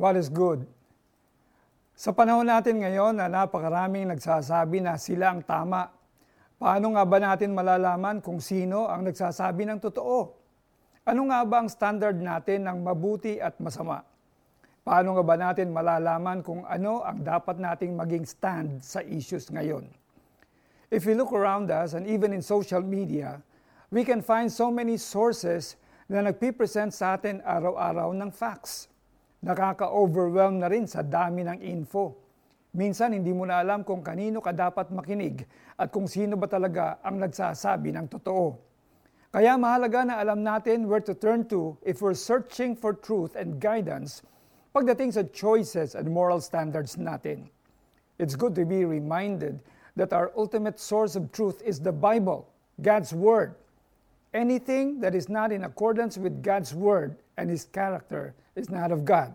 What is good? Sa panahon natin ngayon na napakaraming nagsasabi na sila ang tama, paano nga ba natin malalaman kung sino ang nagsasabi ng totoo? Ano nga ba ang standard natin ng mabuti at masama? Paano nga ba natin malalaman kung ano ang dapat nating maging stand sa issues ngayon? If we look around us and even in social media, we can find so many sources na nagpipresent sa atin araw-araw ng facts. Nakaka-overwhelm na rin sa dami ng info. Minsan hindi mo na alam kung kanino ka dapat makinig at kung sino ba talaga ang nagsasabi ng totoo. Kaya mahalaga na alam natin where to turn to if we're searching for truth and guidance pagdating sa choices and moral standards natin. It's good to be reminded that our ultimate source of truth is the Bible, God's Word. Anything that is not in accordance with God's Word and His character is not of God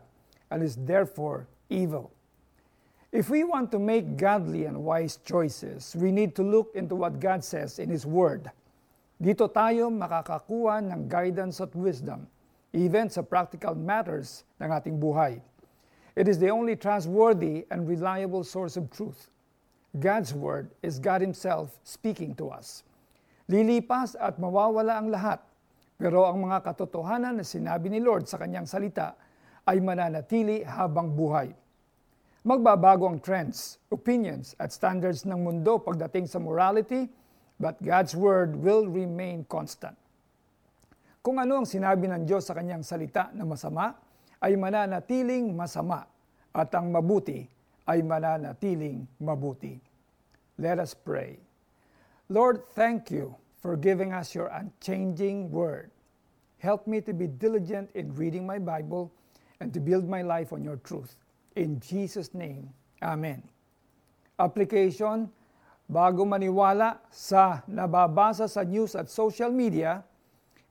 and is therefore evil. If we want to make godly and wise choices, we need to look into what God says in His Word. Dito tayo makakakuha ng guidance at wisdom, even sa practical matters ng ating buhay. It is the only trustworthy and reliable source of truth. God's Word is God Himself speaking to us. Lilipas at mawawala ang lahat, pero ang mga katotohanan na sinabi ni Lord sa kanyang salita ay mananatili habang buhay. Magbabago ang trends, opinions at standards ng mundo pagdating sa morality, but God's Word will remain constant. Kung ano ang sinabi ng Diyos sa kanyang salita na masama, ay mananatiling masama at ang mabuti ay mananatiling mabuti. Let us pray. Lord, thank you for giving us your unchanging word. Help me to be diligent in reading my Bible and to build my life on your truth. In Jesus' name, Amen. Application, bago maniwala sa nababasa sa news at social media,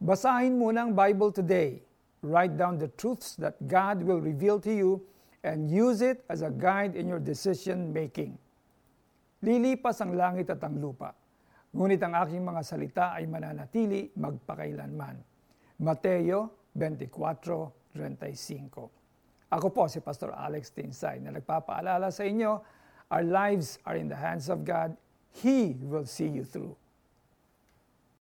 basahin muna ang Bible today. Write down the truths that God will reveal to you and use it as a guide in your decision making. Lilipas ang langit at ang lupa, ngunit ang aking mga salita ay mananatili magpakailanman. Mateo 24.35 Ako po si Pastor Alex Tinsay na nagpapaalala sa inyo, our lives are in the hands of God. He will see you through.